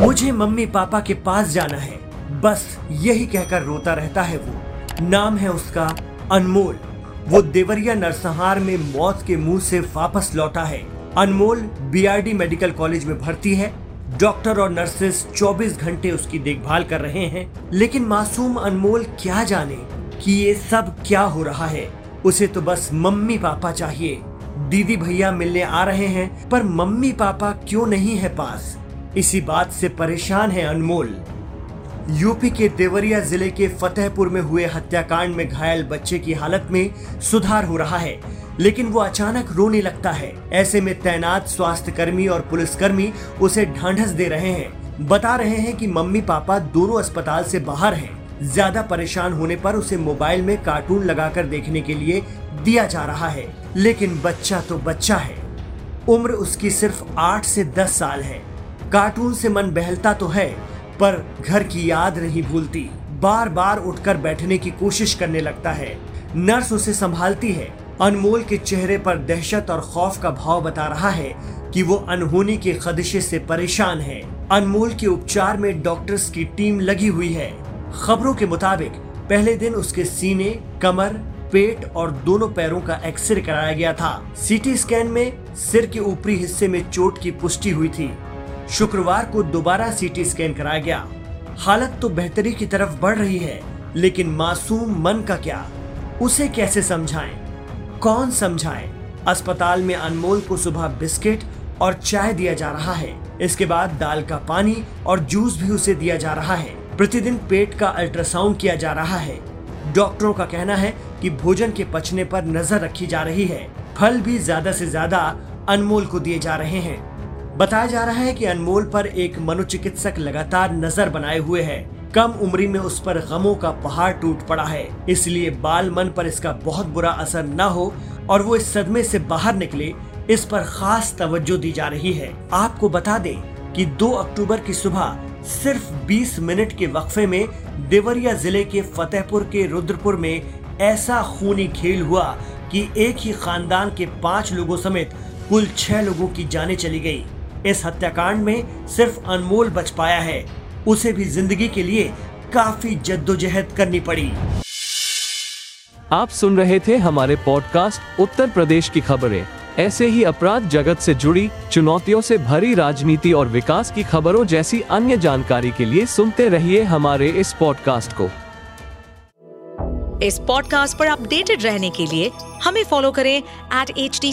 मुझे mummy papa के पास जाना है। बस यही कहकर रोता रहता है वो। नाम है उसका अनमोल। वो देवरिया नरसंहार में मौत के मुँह से वापस लौटा है। अनमोल बीआरडी मेडिकल कॉलेज में भर्ती है। डॉक्टर और नर्सेस 24 घंटे उसकी देखभाल कर रहे हैं। लेकिन मासूम अनमोल क्या जाने कि ये सब क्या हो रहा है। उसे तो बस मम्मी पापा चाहिए। दीदी भैया मिलने आ रहे हैं, पर मम्मी पापा क्यों नहीं है पास? इसी बात से परेशान है अनमोल। यूपी के देवरिया ज़िले के फतेहपुर में हुए हत्याकांड में घायल बच्चे की हालत में सुधार हो रहा है, लेकिन वो अचानक रोने लगता है। ऐसे में तैनात स्वास्थ्य कर्मी और पुलिसकर्मी उसे ढांढस दे रहे हैं। बता रहे हैं कि मम्मी पापा दोनों अस्पताल से बाहर हैं। ज़्यादा परेशान होने पर उसे मोबाइल में कार्टून लगाकर देखने के लिए दिया जा रहा है, लेकिन बच्चा तो बच्चा है। उम्र उसकी सिर्फ़ आठ से दस साल है। कार्टून से मन बहलता तो है, पर घर की याद नहीं भूलती। बार बार उठकर बैठने की कोशिश करने लगता है। नर्स उसे संभालती है। अनमोल के चेहरे पर दहशत और खौफ का भाव बता रहा है कि वो अनहोनी के खदशे से परेशान है। अनमोल के उपचार में डॉक्टर्स की टीम लगी हुई है। खबरों के मुताबिक, पहले दिन उसके सीने, कमर, पेट और दोनों पैरों का एक्सरे कराया गया था। सीटी स्कैन में सिर के ऊपरी हिस्से में चोट की पुष्टि हुई थी। शुक्रवार को दोबारा सीटी स्कैन कराया गया। हालत तो बेहतरी की तरफ़ बढ़ रही है, लेकिन मासूम मन का क्या? उसे कैसे समझाएँ? कौन समझाए? अस्पताल में अनमोल को सुबह बिस्किट और चाय दिया जा रहा है। इसके बाद दाल का पानी और जूस भी उसे दिया जा रहा है। प्रतिदिन पेट का अल्ट्रासाउंड किया जा रहा है। डॉक्टरों का कहना है कि भोजन के पचने पर नज़र रखी जा रही है। फल भी ज़्यादा से ज़्यादा अनमोल को दिए जा रहे हैं। बताया जा रहा है कि अनमोल पर एक मनोचिकित्सक लगातार नज़र बनाए हुए है। कम उम्री में उस पर गमों का पहाड़ टूट पड़ा है। इसलिए बाल मन पर इसका बहुत बुरा असर न हो और वो इस सदमे से बाहर निकले, इस पर खास तवज्जो दी जा रही है। आपको बता दें कि 2 अक्टूबर की सुबह सिर्फ़ 20 मिनट के वक्फे में देवरिया ज़िले के फतेहपुर के रुद्रपुर में ऐसा खूनी खेल हुआ कि एक ही खानदान के पाँच लोगों समेत कुल छह लोगों की जाने चली गई। इस हत्याकांड में सिर्फ़ अनमोल बच पाया है। उसे भी ज़िंदगी के लिए काफ़ी जद्दोजहद करनी पड़ी। आप सुन रहे थे हमारे पॉडकास्ट उत्तर प्रदेश की खबरें। ऐसे ही अपराध जगत से जुड़ी चुनौतियों से भरी राजनीति और विकास की खबरों जैसी अन्य जानकारी के लिए सुनते रहिए हमारे इस पॉडकास्ट को। इस पॉडकास्ट पर अपडेटेड रहने के लिए हमें फॉलो करें एट एच डी